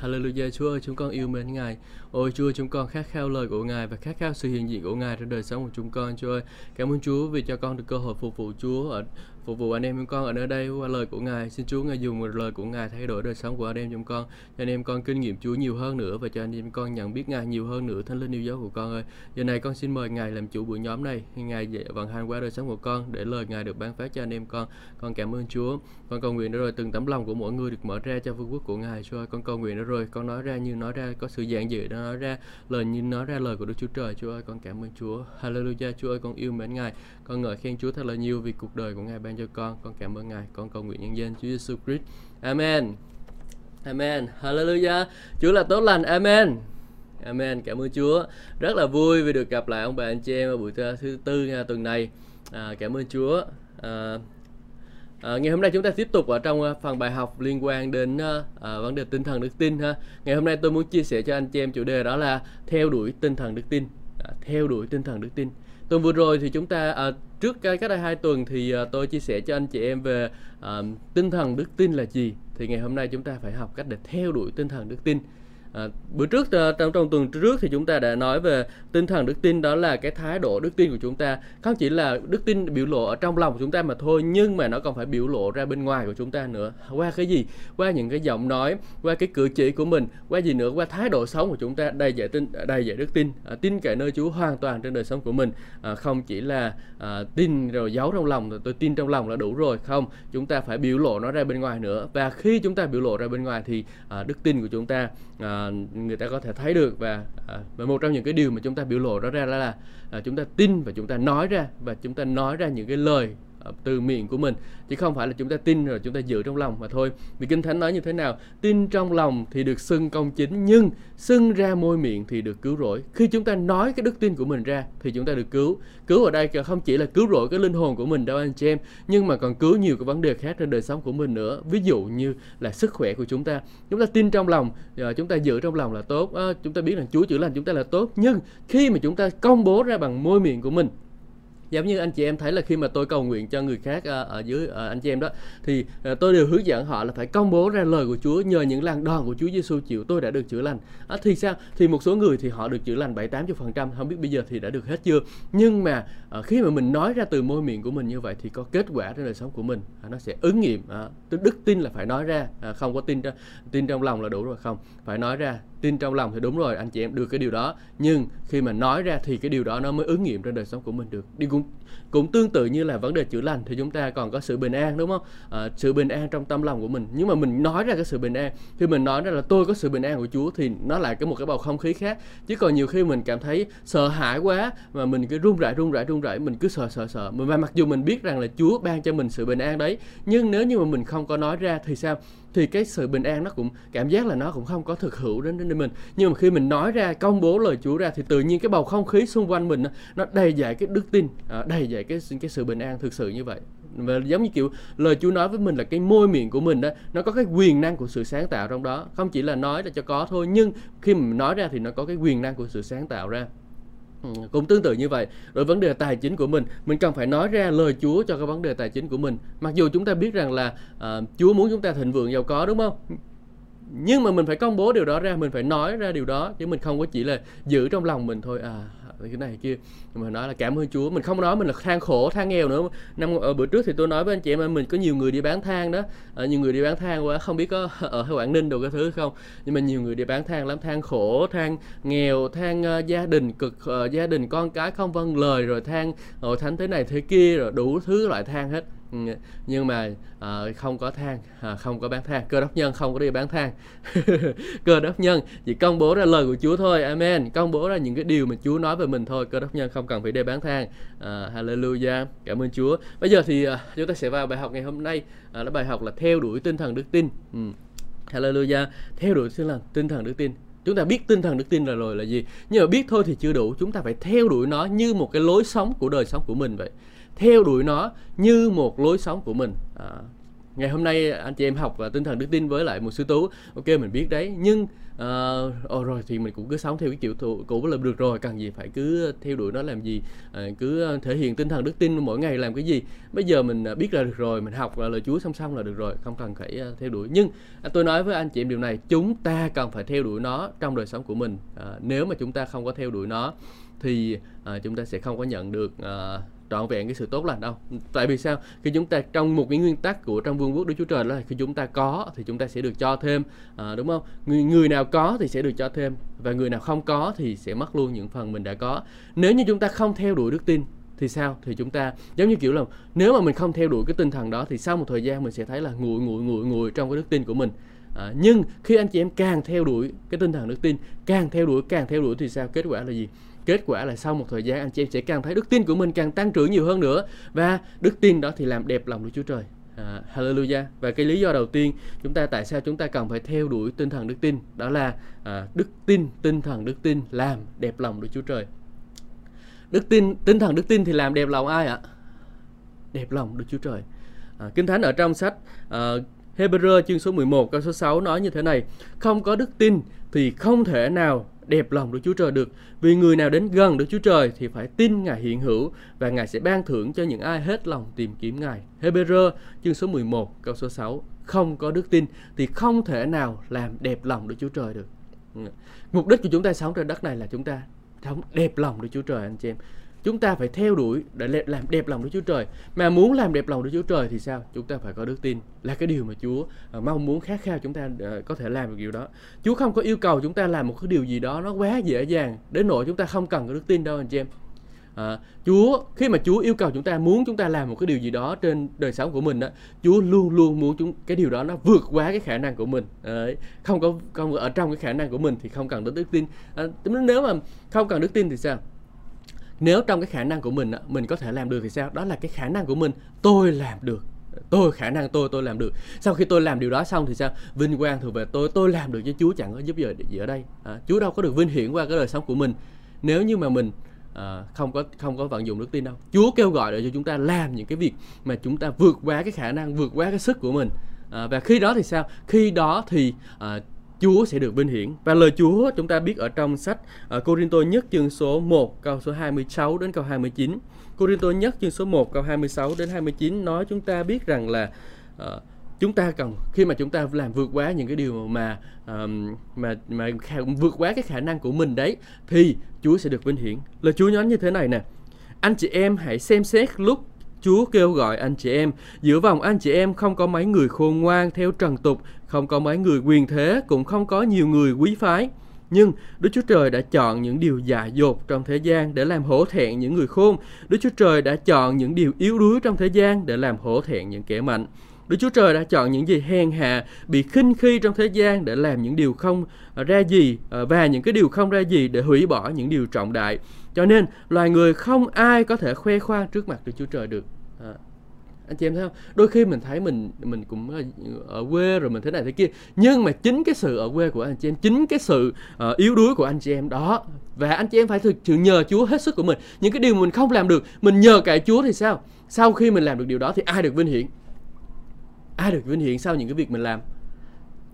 Hallelujah, Chúa ơi, chúng con yêu mến Ngài. Ôi, Chúa chúng con khát khao lời của Ngài và khát khao sự hiện diện của Ngài trong đời sống của chúng con, Chúa ơi. Cảm ơn Chúa vì cho con được cơ hội phục vụ Chúa ở phục vụ anh em chúng con ở nơi đây qua lời của Ngài. Xin Chúa Ngài dùng một lời của Ngài thay đổi đời sống của anh em chúng con. Cho anh em con kinh nghiệm Chúa nhiều hơn nữa và cho anh em con nhận biết Ngài nhiều hơn nữa. Thánh linh yêu dấu của con ơi. Giờ này con xin mời Ngài làm chủ buổi nhóm này. Ngài vận hành qua đời sống của con để lời Ngài được ban phát cho anh em con. Con cảm ơn Chúa. Con cầu nguyện đó rồi từng tấm lòng của mỗi người được mở ra cho vương quốc của Ngài. Chúa ơi, con cầu nguyện đó rồi con nói ra như nói ra có sự giảng dữ đó nói ra lời như nói ra lời của Đức Chúa Trời. Chúa ơi, con cảm ơn Chúa. Hallelujah. Chúa ơi, con yêu mến Ngài. Con ngợi khen Chúa thật là nhiều vì cuộc đời của Ngài ban cho con. Con cảm ơn Ngài. Con cầu nguyện nhân danh Chúa Giêsu Christ. Amen. Amen. Hallelujah. Chúa là tốt lành. Amen. Amen. Cảm ơn Chúa. Rất là vui vì được gặp lại ông bà anh chị em ở buổi thứ tư ngày tuần này. À, cảm ơn Chúa. À, À, ngày hôm nay chúng ta tiếp tục ở trong uh, phần bài học liên quan đến uh, uh, vấn đề tinh thần đức tin ha. Ngày hôm nay tôi muốn chia sẻ cho anh chị em chủ đề đó là theo đuổi tinh thần đức tin. À, theo đuổi tinh thần đức tin. Tuần vừa rồi thì chúng ta à, trước cái cách đây hai tuần thì à, tôi chia sẻ cho anh chị em về à, tinh thần đức tin là gì. Thì ngày hôm nay chúng ta phải học cách để theo đuổi tinh thần đức tin. À, bữa trước ờ, trong trong tuần trước thì chúng ta đã nói về tinh thần đức tin đó là cái thái độ đức tin của chúng ta. Không chỉ là đức tin biểu lộ ở trong lòng của chúng ta mà thôi nhưng mà nó còn phải biểu lộ ra bên ngoài của chúng ta nữa. Qua cái gì? Qua những cái giọng nói qua cái cử chỉ của mình qua gì nữa? Qua thái độ sống của chúng ta đầy dạy tin đầy dạy đức tin. À, tin cậy nơi Chúa hoàn toàn trên đời sống của mình. À, không chỉ là à, tin rồi giấu trong lòng rồi tôi tin trong lòng là đủ rồi. Không chúng ta phải biểu lộ nó ra bên ngoài nữa. Và khi chúng ta biểu lộ ra bên ngoài thì à, đức tin của chúng ta à, À, người ta có thể thấy được và à, và một trong những cái điều mà chúng ta biểu lộ đó ra là, là à, chúng ta tin và chúng ta nói ra và chúng ta nói ra những cái lời Ờ, từ miệng của mình. Chứ không phải là chúng ta tin rồi chúng ta giữ trong lòng mà thôi. Vì kinh thánh nói như thế nào? Tin trong lòng thì được xưng công chính nhưng xưng ra môi miệng thì được cứu rỗi. Khi chúng ta nói cái đức tin của mình ra thì chúng ta được cứu. Cứu ở đây không chỉ là cứu rỗi cái linh hồn của mình đâu anh chị em nhưng mà còn cứu nhiều cái vấn đề khác trên đời sống của mình nữa. Ví dụ như là sức khỏe của chúng ta. Chúng ta tin trong lòng ờ, chúng ta giữ trong lòng là tốt. À, chúng ta biết rằng Chúa chữa lành chúng ta là tốt. Nhưng khi mà chúng ta công bố ra bằng môi miệng của mình giống như anh chị em thấy là khi mà tôi cầu nguyện cho người khác à, ở dưới ở anh chị em đó thì à, tôi đều hướng dẫn họ là phải công bố ra lời của Chúa nhờ những làn đòn của Chúa Giêsu chịu tôi đã được chữa lành. À, thì sao? Thì một số người thì họ được chữa lành bảy tám phần trăm không biết bây giờ thì đã được hết chưa? Nhưng mà khi mà mình nói ra từ môi miệng của mình như vậy thì có kết quả trên đời sống của mình. Nó sẽ ứng nghiệm à, đức tin là phải nói ra. À, không có tin tin trong lòng là đủ rồi không. Phải nói ra tin trong lòng thì đúng rồi, anh chị em, được cái điều đó. Nhưng khi mà nói ra thì cái điều đó nó mới ứng nghiệm trên đời sống của mình được. Đi cũng cũng tương tự như là vấn đề chữa lành thì chúng ta còn có sự bình an đúng không? À, sự bình an trong tâm lòng của mình. Nhưng mà mình nói ra cái sự bình an khi mình nói ra là tôi có sự bình an của Chúa thì nó lại cái một cái bầu không khí khác. Chứ còn nhiều khi mình cảm thấy sợ hãi quá mà mình cứ run rẩy run rẩy run rẩy mình cứ sợ sợ sợ. Mà mặc dù mình biết rằng là Chúa ban cho mình sự bình an đấy nhưng nếu như mà mình không có nói ra thì sao? Thì cái sự bình an nó cũng cảm giác là nó cũng không có thực hữu đến đến mình. Nhưng mà khi mình nói ra công bố lời Chúa ra thì tự nhiên cái bầu không khí xung quanh mình nó, đầy dạy cái đức tin ờ, đầy đầy dạy cái cái sự bình an thực sự như vậy. Và giống như kiểu lời Chúa nói với mình là cái môi miệng của mình đó nó có cái quyền năng của sự sáng tạo trong đó. Không chỉ là nói là cho có thôi nhưng khi mình nói ra thì nó có cái quyền năng của sự sáng tạo ra. Ừ, cũng tương tự như vậy. Rồi vấn đề tài chính của mình mình cần phải nói ra lời Chúa cho cái vấn đề tài chính của mình. Mặc dù chúng ta biết rằng là uh, Chúa muốn chúng ta thịnh vượng giàu có đúng không? Nhưng mà mình phải công bố điều đó ra mình phải nói ra điều đó chứ mình không có chỉ là giữ trong lòng mình thôi. À cái này kia. Mà nói là cảm ơn Chúa. Mình không nói mình là than khổ than nghèo nữa. Năm ở bữa trước thì tôi nói với anh chị em mình có nhiều người đi bán than đó. À, nhiều người đi bán than quá không biết có ở Quảng Ninh đồ cái thứ không. Nhưng mà nhiều người đi bán than lắm than khổ than nghèo than uh, gia đình cực uh, gia đình con cái không vâng lời rồi than rồi thánh thế này thế kia rồi đủ thứ loại than hết nhưng mà à, không có than à, không có bán than cơ đốc nhân không có đi bán than cơ đốc nhân chỉ công bố ra lời của Chúa thôi. Amen. Công bố ra những cái điều mà Chúa nói về mình thôi. Cơ đốc nhân không cần phải đi bán than à, ờ, hallelujah. Cảm ơn Chúa. Bây giờ thì à, chúng ta sẽ vào bài học ngày hôm nay. À, là bài học là theo đuổi tinh thần đức tin. Ừ. hallelujah. Theo đuổi tinh thần tinh thần đức tin. Chúng ta biết tinh thần đức tin là rồi là gì. Nhưng mà biết thôi thì chưa đủ. Chúng ta phải theo đuổi nó như một cái lối sống của đời sống của mình vậy theo đuổi nó như một lối sống của mình. À, ngày hôm nay anh chị em học uh, tinh thần đức tin với lại một sư tú. Ok mình biết đấy nhưng uh, oh, rồi thì mình cũng cứ sống theo cái kiểu thủ, cũ là được rồi cần gì phải cứ theo đuổi nó làm gì? Uh, cứ thể hiện tinh thần đức tin mỗi ngày làm cái gì? Bây giờ mình uh, biết là được rồi mình học là lời Chúa song song là được rồi không cần phải uh, theo đuổi. Nhưng uh, tôi nói với anh chị em điều này chúng ta cần phải theo đuổi nó trong đời sống của mình. Uh, nếu mà chúng ta không có theo đuổi nó thì uh, chúng ta sẽ không có nhận được uh, trọn vẹn cái sự tốt lành đâu. Tại vì sao? Khi chúng ta trong một cái nguyên tắc của trong vương quốc đức chúa trời là khi chúng ta có thì chúng ta sẽ được cho thêm à, đúng không? Người người nào có thì sẽ được cho thêm và người nào không có thì sẽ mất luôn những phần mình đã có. Nếu như chúng ta không theo đuổi đức tin thì sao? Thì chúng ta giống như kiểu là nếu mà mình không theo đuổi cái tinh thần đó thì sau một thời gian mình sẽ thấy là nguội nguội nguội nguội trong cái đức tin của mình. À, nhưng khi anh chị em càng theo đuổi cái tinh thần đức tin càng theo đuổi càng theo đuổi thì sao? Kết quả là gì? Kết quả là sau một thời gian anh chị em sẽ càng thấy đức tin của mình càng tăng trưởng nhiều hơn nữa. Và đức tin đó thì làm đẹp lòng Đức Chúa Trời. À, Hallelujah. Và cái lý do đầu tiên chúng ta tại sao chúng ta cần phải theo đuổi tinh thần đức tin đó là à, đức tin tinh thần đức tin làm đẹp lòng Đức Chúa Trời. Đức tin tinh thần đức tin thì làm đẹp lòng ai ạ? Đẹp lòng Đức Chúa Trời. À, Kinh Thánh ở trong sách à, Hebrew chương số 11 câu số 6 nói như thế này không có đức tin thì không thể nào đẹp lòng Đức Chúa Trời được. Vì người nào đến gần Đức Chúa Trời thì phải tin Ngài hiện hữu và Ngài sẽ ban thưởng cho những ai hết lòng tìm kiếm Ngài. Hebrew chương số 11 câu số 6 không có đức tin thì không thể nào làm đẹp lòng Đức Chúa Trời được. Mục đích của chúng ta sống trên đất này là chúng ta sống đẹp lòng Đức Chúa Trời, anh chị em chúng ta phải theo đuổi để làm đẹp lòng Đức Chúa Trời mà muốn làm đẹp lòng Đức Chúa Trời thì sao chúng ta phải có đức tin là cái điều mà Chúa à, mong muốn khát khao chúng ta à, có thể làm được điều đó Chúa không có yêu cầu chúng ta làm một cái điều gì đó nó quá dễ dàng đến nỗi chúng ta không cần có đức tin đâu anh chị em À, Chúa khi mà Chúa yêu cầu chúng ta muốn chúng ta làm một cái điều gì đó trên đời sống của mình đó, Chúa luôn luôn muốn chúng cái điều đó nó vượt quá cái khả năng của mình. À, không có không ở trong cái khả năng của mình thì không cần đến đức tin. À, nếu mà không cần đức tin thì sao? Nếu trong cái khả năng của mình mình có thể làm được thì sao? Đó là cái khả năng của mình tôi làm được. Tôi khả năng tôi tôi làm được. Sau khi tôi làm điều đó xong thì sao? Vinh quang thuộc về tôi tôi làm được chứ chúa chẳng có giúp gì ở đây. À, chúa đâu có được vinh hiển qua cái đời sống của mình. Nếu như mà mình à, không có không có vận dụng đức tin đâu. Chúa kêu gọi để cho chúng ta làm những cái việc mà chúng ta vượt qua cái khả năng vượt qua cái sức của mình. À, và khi đó thì sao? Khi đó thì à, Chúa sẽ được vinh hiển. Và lời Chúa chúng ta biết ở trong sách uh, Corinto nhất chương số 1 câu số 26 đến câu 29. Corinto nhất chương số 1 câu 26 đến 29 nói chúng ta biết rằng là uh, chúng ta cần khi mà chúng ta làm vượt quá những cái điều mà um, mà mà vượt quá cái khả năng của mình đấy thì Chúa sẽ được vinh hiển. Lời Chúa nói như thế này nè. Anh chị em hãy xem xét lúc Chúa kêu gọi anh chị em, giữa vòng anh chị em không có mấy người khôn ngoan theo trần tục, không có mấy người quyền thế, cũng không có nhiều người quý phái. Nhưng Đức Chúa Trời đã chọn những điều dại dột trong thế gian để làm hổ thẹn những người khôn. Đức Chúa Trời đã chọn những điều yếu đuối trong thế gian để làm hổ thẹn những kẻ mạnh. Đức Chúa Trời đã chọn những gì hèn hạ, bị khinh khi trong thế gian để làm những điều không ra gì à, và những cái điều không ra gì để hủy bỏ những điều trọng đại. Cho nên loài người không ai có thể khoe khoang trước mặt Đức Chúa Trời được. À, anh chị em thấy không? Đôi khi mình thấy mình mình cũng ờ, ở quê rồi mình thế này thế kia, nhưng mà chính cái sự ở quê của anh chị em, chính cái sự uh, yếu đuối của anh chị em đó và anh chị em phải thực sự nhờ Chúa hết sức của mình. Những cái điều mình không làm được, mình nhờ cậy Chúa thì sao? Sau khi mình làm được điều đó thì ai được vinh hiển? Ai được vinh hiển sau những cái việc mình làm?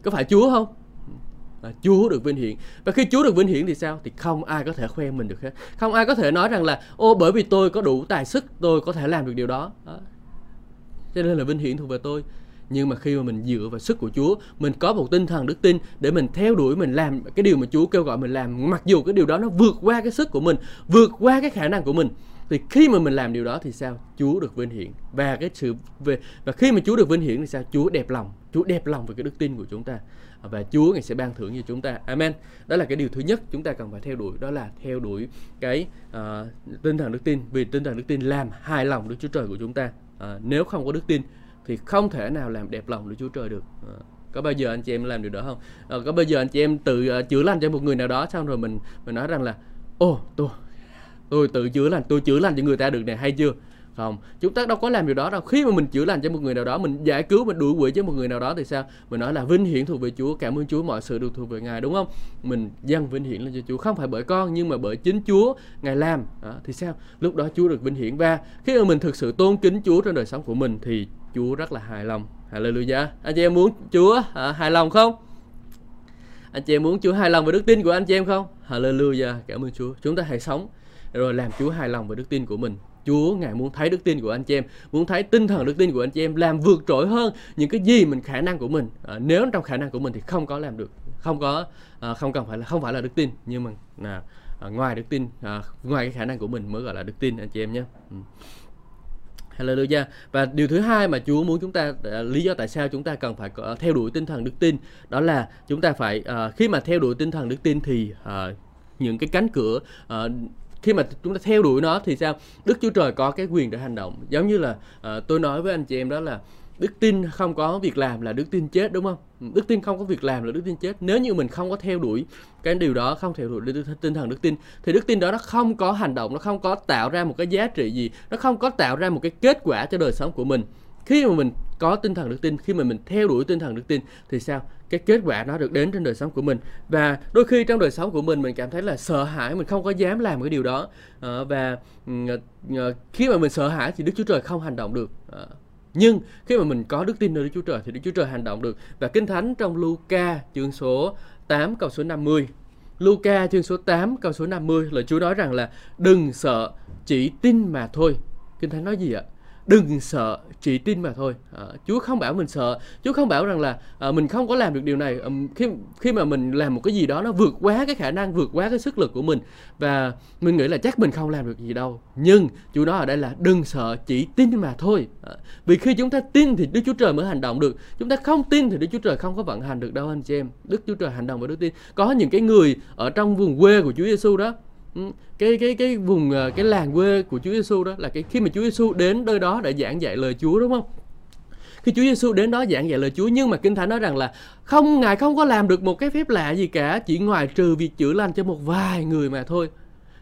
Có phải Chúa không? À, Chúa được vinh hiển. Và khi Chúa được vinh hiển thì sao? Thì không ai có thể khoe mình được hết. Không ai có thể nói rằng là ô bởi vì tôi có đủ tài sức tôi có thể làm được điều đó, đó. cho nên là vinh hiển thuộc về tôi. Nhưng mà khi mà mình dựa vào sức của Chúa mình có một tinh thần đức tin để mình theo đuổi mình làm cái điều mà Chúa kêu gọi mình làm mặc dù cái điều đó nó vượt qua cái sức của mình vượt qua cái khả năng của mình thì khi mà mình làm điều đó thì sao? Chúa được vinh hiển. Và cái sự về và khi mà Chúa được vinh hiển thì sao? Chúa đẹp lòng. Chúa đẹp lòng về cái đức tin của chúng ta à, và Chúa ngài sẽ ban thưởng cho chúng ta. Amen. Đó là cái điều thứ nhất chúng ta cần phải theo đuổi đó là theo đuổi cái uh, tinh thần đức tin vì tinh thần đức tin làm hài lòng Đức Chúa Trời của chúng ta. Uh, nếu không có đức tin thì không thể nào làm đẹp lòng Đức Chúa Trời được. Uh, có bao giờ anh chị em làm điều đó không? Uh, có bao giờ anh chị em tự uh, chữa lành cho một người nào đó xong rồi mình mình nói rằng là ô tôi tôi tự chữa lành tôi chữa lành cho người ta được này hay chưa không chúng ta đâu có làm điều đó đâu khi mà mình chữa lành cho một người nào đó mình giải cứu mình đuổi quỷ cho một người nào đó thì sao mình nói là vinh hiển thuộc về Chúa cảm ơn Chúa mọi sự được thuộc về Ngài đúng không mình dâng vinh hiển lên cho Chúa không phải bởi con nhưng mà bởi chính Chúa Ngài làm à, thì sao lúc đó Chúa được vinh hiển và khi mà mình thực sự tôn kính Chúa trong đời sống của mình thì Chúa rất là hài lòng Hallelujah. Anh chị em muốn Chúa à, hài lòng không? Anh chị em muốn Chúa hài lòng với đức tin của anh chị em không? Hallelujah. Cảm ơn Chúa. Chúng ta hãy sống rồi làm Chúa hài lòng với đức tin của mình. Chúa ngài muốn thấy đức tin của anh chị em, muốn thấy tinh thần đức tin của anh chị em làm vượt trội hơn những cái gì mình khả năng của mình. À, nếu trong khả năng của mình thì không có làm được, không có à, không cần phải là không phải là đức tin nhưng mà à, à ngoài đức tin à, ngoài cái khả năng của mình mới gọi là đức tin anh chị em nhé. Ừ. Hallelujah. Và điều thứ hai mà Chúa muốn chúng ta à, lý do tại sao chúng ta cần phải à, theo đuổi tinh thần đức tin đó là chúng ta phải khi mà theo đuổi tinh thần đức tin thì những cái cánh cửa khi mà chúng ta theo đuổi nó thì sao? Đức Chúa Trời có cái quyền để hành động. Giống như là à, tôi nói với anh chị em đó là đức tin không có việc làm là đức tin chết đúng không? Đức tin không có việc làm là đức tin chết. Nếu như mình không có theo đuổi cái điều đó không theo đuổi tinh thần đức tin thì đức tin đó nó không có hành động nó không có tạo ra một cái giá trị gì nó không có tạo ra một cái kết quả cho đời sống của mình. Khi mà mình có tinh thần đức tin khi mà mình theo đuổi tinh thần đức tin thì sao? Cái kết quả nó được đến trên đời sống của mình và đôi khi trong đời sống của mình mình cảm thấy là sợ hãi mình không có dám làm cái điều đó à, và ờ, ờ, khi mà mình sợ hãi thì đức chúa trời không hành động được à, nhưng khi mà mình có đức tin nơi Đức Chúa Trời thì Đức Chúa Trời hành động được. Và Kinh Thánh trong Luca chương số 8 câu số 50. Luca chương số 8 câu số 50 là Chúa nói rằng là đừng sợ, chỉ tin mà thôi. Kinh Thánh nói gì ạ? Đừng sợ chỉ tin mà thôi. À, Chúa không bảo mình sợ. Chúa không bảo rằng là à, mình không có làm được điều này. À, khi khi mà mình làm một cái gì đó nó vượt quá cái khả năng vượt quá cái sức lực của mình và mình nghĩ là chắc mình không làm được gì đâu. Nhưng Chúa nói ở đây là đừng sợ chỉ tin mà thôi. À, vì khi chúng ta tin thì Đức Chúa Trời mới hành động được. Chúng ta không tin thì Đức Chúa Trời không có vận hành được đâu anh chị em. Đức Chúa Trời hành động với đức tin. Có những cái người ở trong vùng quê của Chúa Giêsu đó cái cái cái vùng ờ, cái làng quê của Chúa Giêsu đó là cái khi mà Chúa Giêsu đến nơi đó để giảng dạy lời Chúa đúng không? Khi Chúa Giêsu đến đó giảng dạy lời Chúa nhưng mà Kinh Thánh nói rằng là không ngài không có làm được một cái phép lạ gì cả, chỉ ngoài trừ việc chữa lành cho một vài người mà thôi.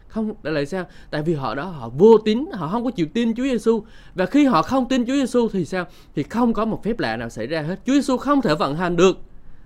Không tại là sao? Tại vì họ đó họ vô tín, họ không có chịu tin Chúa Giêsu và khi họ không tin Chúa Giêsu thì sao? Thì không có một phép lạ nào xảy ra hết. Chúa Giêsu không thể vận hành được.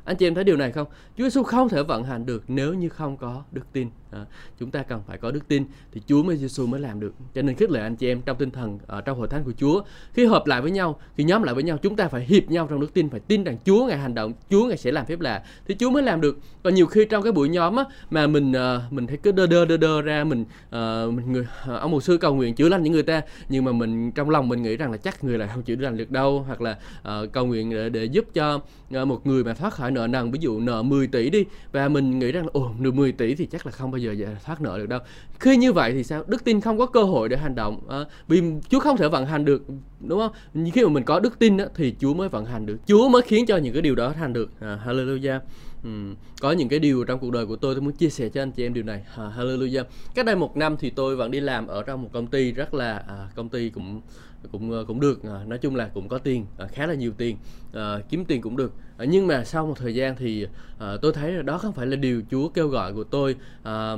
Anh chị em thấy điều này không? Chúa Giêsu không thể vận hành được nếu như không có đức tin à, chúng ta cần phải có đức tin thì Chúa mới Giêsu mới làm được. Cho nên khích lệ anh chị em trong tinh thần ở trong hội thánh của Chúa. Khi hợp lại với nhau khi nhóm lại với nhau chúng ta phải hiệp nhau trong đức tin phải tin rằng Chúa ngài hành động Chúa ngài sẽ làm phép lạ. Thì Chúa mới làm được. Còn nhiều khi trong cái buổi nhóm á, mà mình à, mình thấy cứ đơ đơ đơ đơ ra mình à, mình người ông mục sư cầu nguyện chữa lành những người ta nhưng mà mình trong lòng mình nghĩ rằng là chắc người này không chữa lành được đâu hoặc là à, cầu nguyện để, để giúp cho à, một người mà thoát khỏi nợ nần ví dụ nợ 10 tỷ đi và mình nghĩ rằng là ồ nợ 10 tỷ thì chắc là không bao giờ thoát nợ được đâu. Khi như vậy thì sao? Đức tin không có cơ hội để hành động à, vì chúa không thể vận hành được đúng không? Khi mà mình có đức tin đó, thì chúa mới vận hành được. Chúa mới khiến cho những cái điều đó thành được. À, hallelujah. Ừ, có những cái điều trong cuộc đời của tôi tôi muốn chia sẻ cho anh chị em điều này. À, hallelujah. Cách đây một năm thì tôi vẫn đi làm ở trong một công ty rất là à, công ty cũng cũng ờ, cũng được. À, nói chung là cũng có tiền à, khá là nhiều tiền à, kiếm tiền cũng được. À, nhưng mà sau một thời gian thì à, tôi thấy là đó không phải là điều Chúa kêu gọi của tôi. À,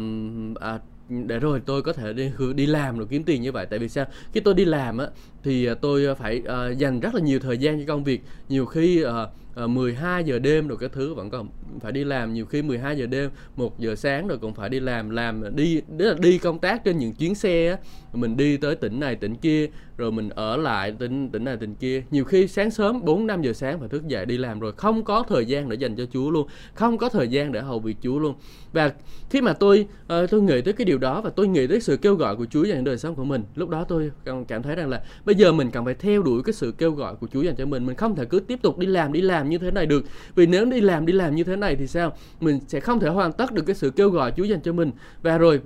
à, để rồi tôi có thể đi đi làm rồi kiếm tiền như vậy. Tại vì sao? Khi tôi đi làm á thì à, tôi phải uh, dành rất là nhiều thời gian cho công việc. Nhiều khi uh, Ờ, 12 giờ đêm rồi cái thứ vẫn còn phải đi làm. Nhiều khi 12 giờ đêm một giờ sáng rồi cũng phải đi làm làm đi đó là đi công tác trên những chuyến xe á. Mình đi tới tỉnh này tỉnh kia rồi mình ở lại tỉnh tỉnh này tỉnh kia. Nhiều khi sáng sớm 4 5 giờ sáng phải thức dậy đi làm rồi. Không có thời gian để dành cho Chúa luôn. Không có thời gian để hầu việc Chúa luôn. Và khi mà tôi uh, tôi nghĩ tới cái điều đó và tôi nghĩ tới sự kêu gọi của Chúa dành đời sống của mình lúc đó tôi cảm thấy rằng là bây giờ mình cần phải theo đuổi cái sự kêu gọi của Chúa dành cho mình. Mình không thể cứ tiếp tục đi làm đi làm như thế này được. Vì nếu đi làm đi làm như thế này thì sao? Mình sẽ không thể hoàn tất được cái sự kêu gọi Chúa dành cho mình. Và rồi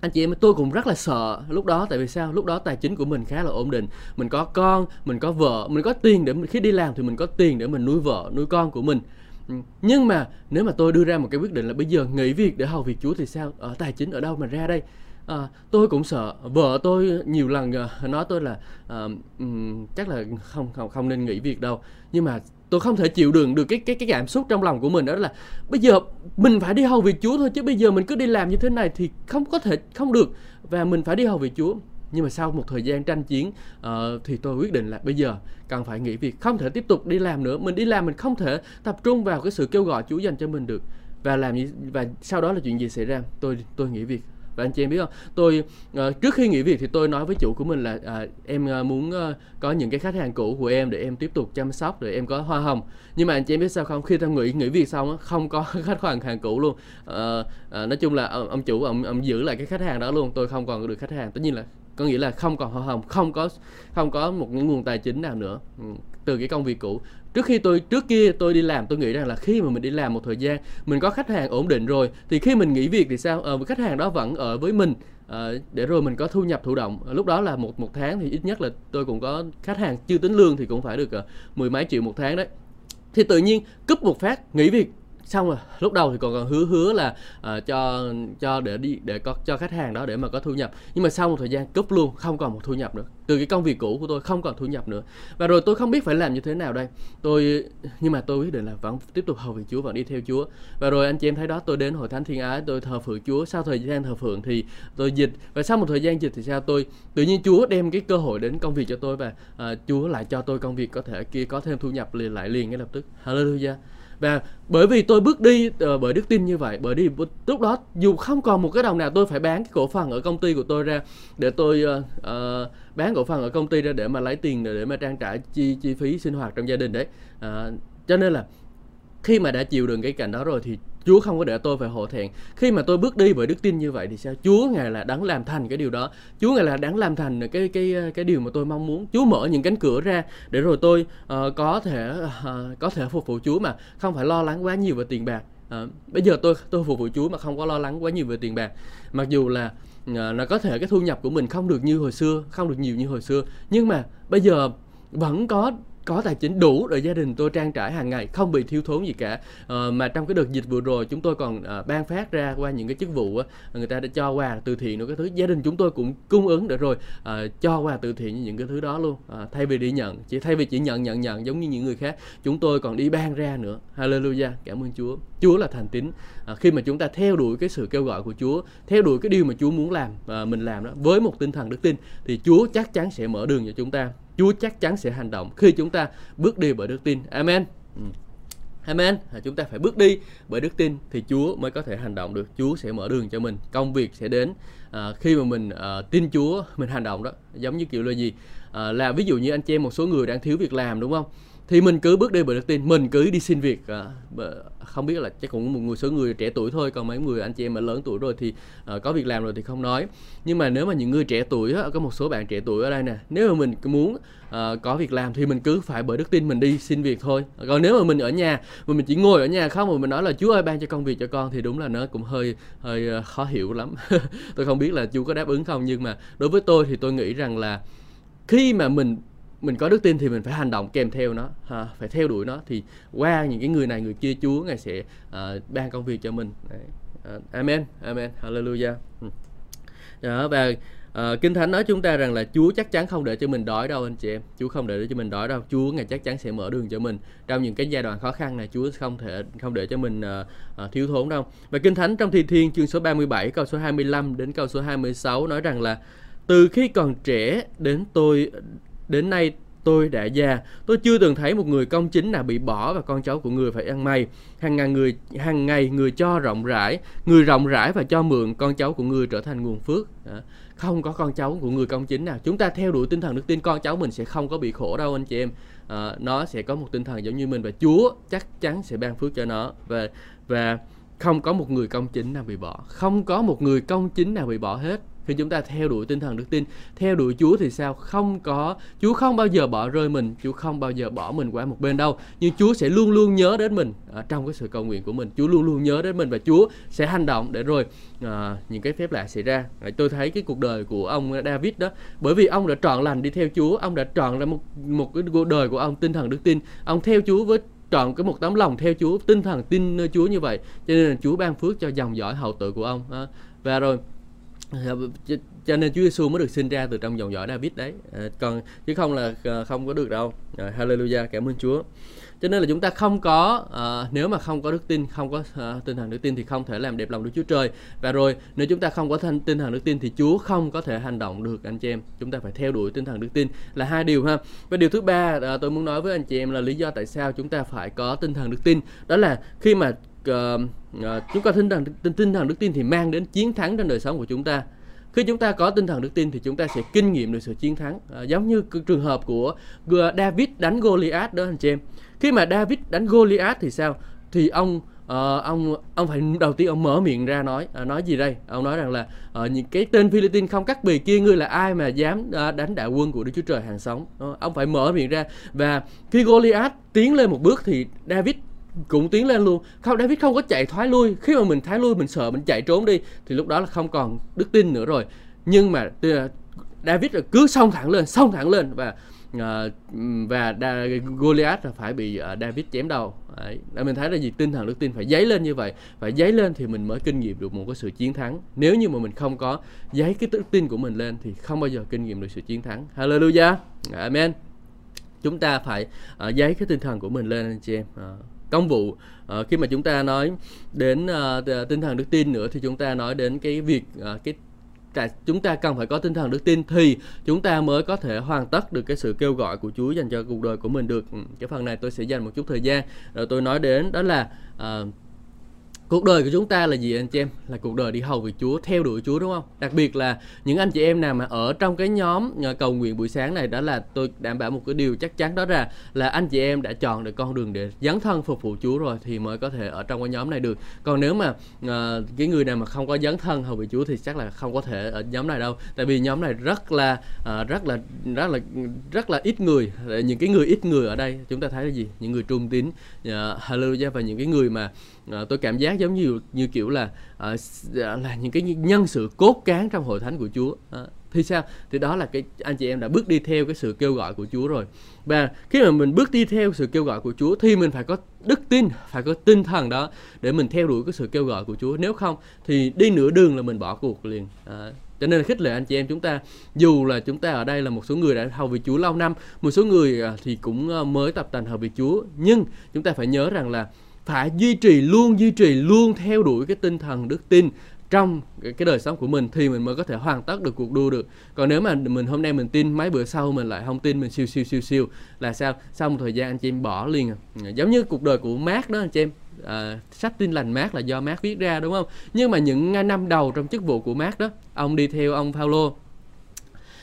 anh chị em tôi cũng rất là sợ lúc đó. Tại vì sao? Lúc đó tài chính của mình khá là ổn định. Mình có con mình có vợ mình có tiền để khi đi làm thì mình có tiền để mình nuôi vợ nuôi con của mình. Ừ, nhưng mà nếu mà tôi đưa ra một cái quyết định là bây giờ nghỉ việc để hầu việc Chúa thì sao? Ở tài chính ở đâu mà ra đây? À, tôi cũng sợ. Vợ tôi nhiều lần ờ, nói tôi là uh, um, chắc là không không không nên nghỉ việc đâu. Nhưng mà tôi không thể chịu đựng được cái cái cái cảm xúc trong lòng của mình. Đó là bây giờ mình phải đi hầu việc Chúa thôi chứ bây giờ mình cứ đi làm như thế này thì không có thể không được. Và mình phải đi hầu việc Chúa. Nhưng mà sau một thời gian tranh chiến uh, thì tôi quyết định là bây giờ cần phải nghỉ việc không thể tiếp tục đi làm nữa. Mình đi làm mình không thể tập trung vào cái sự kêu gọi Chúa dành cho mình được. Và làm và sau đó là chuyện gì xảy ra? Tôi tôi nghỉ việc và anh chị em biết không? Tôi uh, trước khi nghỉ việc thì tôi nói với chủ của mình là uh, em uh, muốn uh, có những cái khách hàng cũ của em để em tiếp tục chăm sóc để em có hoa hồng. Nhưng mà anh chị em biết sao không? Khi tôi nghỉ nghỉ việc xong á không có khách hàng hàng cũ luôn. Uh, uh, nói chung là ông, ông chủ ông, ông giữ lại cái khách hàng đó luôn. Tôi không còn được khách hàng. Tất nhiên là có nghĩa là không còn hoa hồng không có không có một cái nguồn tài chính nào nữa. Ừ, từ cái công việc cũ trước khi tôi trước kia tôi đi làm tôi nghĩ rằng là khi mà mình đi làm một thời gian mình có khách hàng ổn định rồi thì khi mình nghỉ việc thì sao? Ờ, khách hàng đó vẫn ở với mình ờ, để rồi mình có thu nhập thụ động. Lúc đó là một một tháng thì ít nhất là tôi cũng có khách hàng chưa tính lương thì cũng phải được uh, mười mấy triệu một tháng đấy. Thì tự nhiên cúp một phát nghỉ việc xong rồi lúc đầu thì còn còn hứa hứa là uh, cho cho để đi để có cho khách hàng đó để mà có thu nhập. Nhưng mà sau một thời gian cúp luôn không còn một thu nhập nữa. Từ cái công việc cũ của tôi không còn thu nhập nữa. Và rồi tôi không biết phải làm như thế nào đây. Tôi nhưng mà tôi quyết định là vẫn tiếp tục hầu việc Chúa vẫn đi theo Chúa. Và rồi anh chị em thấy đó tôi đến hội thánh Thiên Ái tôi thờ phượng Chúa. Sau thời gian thờ phượng thì tôi dịch. Và sau một thời gian dịch thì sao tôi tự nhiên Chúa đem cái cơ hội đến công việc cho tôi và uh, Chúa lại cho tôi công việc có thể kia có thêm thu nhập liền lại liền ngay lập tức. Hallelujah và bởi vì tôi bước đi uh, bởi đức tin như vậy bởi đi lúc đó dù không còn một cái đồng nào tôi phải bán cái cổ phần ở công ty của tôi ra để tôi uh, uh, bán cổ phần ở công ty ra để mà lấy tiền để mà trang trải chi chi phí sinh hoạt trong gia đình đấy. Uh, cho nên là khi mà đã chịu đựng cái cảnh đó rồi thì Chúa không có để tôi phải hổ thẹn. Khi mà tôi bước đi bởi đức tin như vậy thì sao? Chúa ngài là đáng làm thành cái điều đó. Chúa ngài là đáng làm thành cái cái cái điều mà tôi mong muốn. Chúa mở những cánh cửa ra để rồi tôi uh, có thể uh, có thể phục vụ Chúa mà không phải lo lắng quá nhiều về tiền bạc. Uh, bây giờ tôi tôi phục vụ Chúa mà không có lo lắng quá nhiều về tiền bạc. Mặc dù là uh, nó có thể cái thu nhập của mình không được như hồi xưa, không được nhiều như hồi xưa, nhưng mà bây giờ vẫn có có tài chính đủ để gia đình tôi trang trải hàng ngày không bị thiếu thốn gì cả. À, mà trong cái đợt dịch vừa rồi chúng tôi còn à, ban phát ra qua những cái chức vụ á, người ta đã cho quà từ thiện nữa cái thứ. Gia đình chúng tôi cũng cung ứng được rồi à, cho quà từ thiện những cái thứ đó luôn. À, thay vì đi nhận chỉ thay vì chỉ nhận nhận nhận giống như những người khác chúng tôi còn đi ban ra nữa. Hallelujah cảm ơn Chúa. Chúa là thành tín. À, khi mà chúng ta theo đuổi cái sự kêu gọi của Chúa theo đuổi cái điều mà Chúa muốn làm à, mình làm đó với một tinh thần đức tin thì Chúa chắc chắn sẽ mở đường cho chúng ta. Chúa chắc chắn sẽ hành động khi chúng ta bước đi bởi đức tin. Amen. Ừ. Amen. Chúng ta phải bước đi bởi đức tin thì Chúa mới có thể hành động được. Chúa sẽ mở đường cho mình. Công việc sẽ đến à, khi mà mình à, tin Chúa, mình hành động đó. Giống như kiểu là gì? À, là ví dụ như anh chị em một số người đang thiếu việc làm đúng không? Thì mình cứ bước đi bởi đức tin mình cứ đi xin việc à, không biết là chắc cũng một người số người trẻ tuổi thôi còn mấy người anh chị em mà lớn tuổi rồi thì à, có việc làm rồi thì không nói. Nhưng mà nếu mà những người trẻ tuổi á, có một số bạn trẻ tuổi ở đây nè nếu mà mình muốn à, có việc làm thì mình cứ phải bởi đức tin mình đi xin việc thôi. Còn nếu mà mình ở nhà mà mình chỉ ngồi ở nhà không mà mình nói là chúa ơi ban cho công việc cho con thì đúng là nó cũng hơi hơi à, khó hiểu lắm. Tôi không biết là chú có đáp ứng không nhưng mà đối với tôi thì tôi nghĩ rằng là khi mà mình mình có đức tin thì mình phải hành động kèm theo nó ha, phải theo đuổi nó. Thì qua những cái người này người kia Chúa ngài sẽ uh, ban công việc cho mình. Đấy. Uh, amen amen hallelujah. Ừ. Đó và uh, kinh thánh nói chúng ta rằng là Chúa chắc chắn không để cho mình đói đâu anh chị em. Chúa không để cho mình đói đâu Chúa ngài chắc chắn sẽ mở đường cho mình. Trong những cái giai đoạn khó khăn này Chúa không thể không để cho mình uh, uh, thiếu thốn đâu. Và kinh thánh trong thi thiên chương số 37 câu số 25 đến câu số 26 nói rằng là từ khi còn trẻ đến tôi Đến nay tôi đã già, tôi chưa từng thấy một người công chính nào bị bỏ và con cháu của người phải ăn mày. Hàng ngàn người hàng ngày người cho rộng rãi, người rộng rãi và cho mượn con cháu của người trở thành nguồn phước. Không có con cháu của người công chính nào. Chúng ta theo đuổi tinh thần đức tin con cháu mình sẽ không có bị khổ đâu anh chị em. À, nó sẽ có một tinh thần giống như mình và Chúa chắc chắn sẽ ban phước cho nó và và không có một người công chính nào bị bỏ, không có một người công chính nào bị bỏ hết khi chúng ta theo đuổi tinh thần đức tin theo đuổi Chúa thì sao? Không có. Chúa không bao giờ bỏ rơi mình Chúa không bao giờ bỏ mình qua một bên đâu. Nhưng Chúa sẽ luôn luôn nhớ đến mình ở trong cái sự cầu nguyện của mình. Chúa luôn luôn nhớ đến mình và Chúa sẽ hành động để rồi à, những cái phép lạ xảy ra. Tôi thấy cái cuộc đời của ông David đó bởi vì ông đã trọn lành đi theo Chúa ông đã trọn ra một một cái cuộc đời của ông tinh thần đức tin. Ông theo Chúa với trọn cái một tấm lòng theo Chúa tinh thần tin nơi Chúa như vậy. Cho nên là Chúa ban phước cho dòng dõi hậu tự của ông và rồi Dạ, cho nên Chúa Giêsu mới được sinh ra từ trong dòng dõi David đấy. À, còn chứ không là ờ, không có được đâu. À, Hallelujah cảm ơn Chúa. Cho nên là chúng ta không có à, nếu mà không có đức tin không có à, tinh thần đức tin thì không thể làm đẹp lòng Đức Chúa Trời. Và rồi nếu chúng ta không có thanh, tinh thần đức tin thì Chúa không có thể hành động được anh chị em. Chúng ta phải theo đuổi tinh thần đức tin là hai điều ha. Và điều thứ ba à, tôi muốn nói với anh chị em là lý do tại sao chúng ta phải có tinh thần đức tin. Đó là khi mà uh, uh, chúng ta tinh thần tinh, tinh thần đức tin thì mang đến chiến thắng trong đời sống của chúng ta. Khi chúng ta có tinh thần đức tin thì chúng ta sẽ kinh nghiệm được sự chiến thắng. À, giống như trường hợp của David đánh Goliath đó anh chị em. Khi mà David đánh Goliath thì sao? Thì ông uh, ông ông phải đầu tiên ông mở miệng ra nói uh, nói gì đây? Ông nói rằng là uh, những cái tên Philippines không cắt bì kia ngươi là ai mà dám uh, đánh đạo quân của Đức Chúa Trời hàng sống? Uh, ông phải mở miệng ra và khi Goliath tiến lên một bước thì David cũng tiến lên luôn. Không David không có chạy thoái lui. Khi mà mình thoái lui mình sợ mình chạy trốn đi thì lúc đó là không còn đức tin nữa rồi. Nhưng mà David cứ xông thẳng lên xông thẳng lên và uh, và da, Goliath là phải bị uh, David chém đầu. Đấy. Mình thấy là gì? Tinh thần đức tin phải dấy lên như vậy. Phải dấy lên thì mình mới kinh nghiệm được một cái sự chiến thắng. Nếu như mà mình không có dấy cái đức tin của mình lên thì không bao giờ kinh nghiệm được sự chiến thắng. Hallelujah. Amen. Chúng ta phải uh, dấy cái tinh thần của mình lên anh chị em. Uh, công vụ à, khi mà chúng ta nói đến à, tinh thần đức tin nữa thì chúng ta nói đến cái việc à, cái chúng ta cần phải có tinh thần đức tin thì chúng ta mới có thể hoàn tất được cái sự kêu gọi của Chúa dành cho cuộc đời của mình được. Ừ, cái phần này tôi sẽ dành một chút thời gian rồi tôi nói đến đó là uh, Cuộc đời của chúng ta là gì anh chị em? Là cuộc đời đi hầu việc Chúa, theo đuổi Chúa đúng không? Đặc biệt là những anh chị em nào mà ở trong cái nhóm ờ, cầu nguyện buổi sáng này đó là tôi đảm bảo một cái điều chắc chắn đó là là anh chị em đã chọn được con đường để dấn thân phục vụ Chúa rồi thì mới có thể ở trong cái nhóm này được. Còn nếu mà uh, cái người nào mà không có dấn thân hầu việc Chúa thì chắc là không có thể ở nhóm này đâu. Tại vì nhóm này rất là uh, rất là rất là rất là ít người. Những cái người ít người ở đây chúng ta thấy là gì? Những người trung tín, uh, hallelujah và những cái người mà uh, tôi cảm giác giống như như kiểu là uh, là những cái nhân sự cốt cán trong hội thánh của Chúa. Uh, thì sao? Thì đó là cái anh chị em đã bước đi theo cái sự kêu gọi của Chúa rồi. Và khi mà mình bước đi theo sự kêu gọi của Chúa thì mình phải có đức tin phải có tinh thần đó để mình theo đuổi cái sự kêu gọi của Chúa. Nếu không thì đi nửa đường là mình bỏ cuộc liền. À, cho nên là khích lệ anh chị em chúng ta dù là chúng ta ở đây là một số người đã hầu vị Chúa lâu năm một số người thì cũng mới tập tành hầu vị Chúa. Nhưng chúng ta phải nhớ rằng là phải duy trì luôn duy trì luôn theo đuổi cái tinh thần đức tin trong cái đời sống của mình thì mình mới có thể hoàn tất được cuộc đua được. Còn nếu mà mình hôm nay mình tin mấy bữa sau mình lại không tin mình siêu siêu siêu siêu là sao? Sau một thời gian anh chị em bỏ liền. Giống như cuộc đời của mát đó anh chị em. À, sách tin lành mát là do mát viết ra đúng không? Nhưng mà những năm đầu trong chức vụ của mát đó ông đi theo ông Paulo.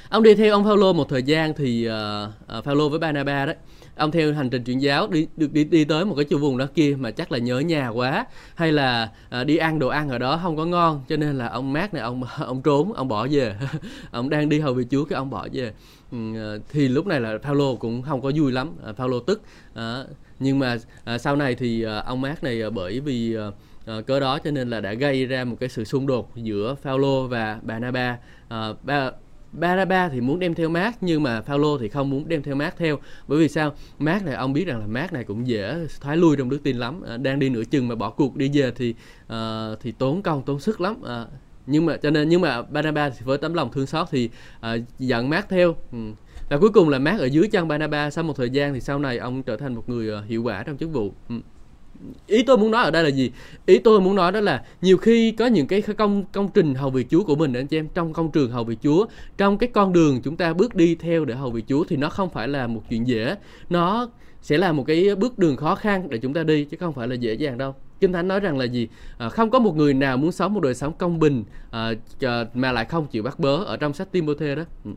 Ông đi theo ông Paulo một thời gian thì uh, uh, Paulo với Banaba đấy ông theo hành trình chuyển giáo đi được đi đi tới một cái chỗ vùng đó kia mà chắc là nhớ nhà quá hay là à, đi ăn đồ ăn ở đó không có ngon cho nên là ông mát này ông ông trốn ông bỏ về. Ông đang đi hầu vị chúa cái ông bỏ về. Ừ, à, thì lúc này là Paulo cũng không có vui lắm à, Paulo tức à, nhưng mà à, sau này thì à, ông mát này à, bởi vì à, à, cớ đó cho nên là đã gây ra một cái sự xung đột giữa Paulo và Barnabas à, ba Baraba thì muốn đem theo Mark nhưng mà Paulo thì không muốn đem theo Mark theo. Bởi vì sao? Mark này ông biết rằng là Mark này cũng dễ thoái lui trong đức tin lắm. À, đang đi nửa chừng mà bỏ cuộc đi về thì uh, thì tốn công tốn sức lắm. À, nhưng mà cho nên nhưng mà Baraba thì với tấm lòng thương xót thì à, uh, dẫn Mark theo. Ừ. và cuối cùng là Mark ở dưới chân Baraba sau một thời gian thì sau này ông trở thành một người uh, hiệu quả trong chức vụ. Ừ ý tôi muốn nói ở đây là gì ý tôi muốn nói đó là nhiều khi có những cái công công trình hầu việc chúa của mình anh chị em trong công trường hầu việc chúa trong cái con đường chúng ta bước đi theo để hầu việc chúa thì nó không phải là một chuyện dễ nó sẽ là một cái bước đường khó khăn để chúng ta đi chứ không phải là dễ dàng đâu Kinh Thánh nói rằng là gì? À, không có một người nào muốn sống một đời sống công bình à, mà lại không chịu bắt bớ ở trong sách Timôthê đó. Ừ.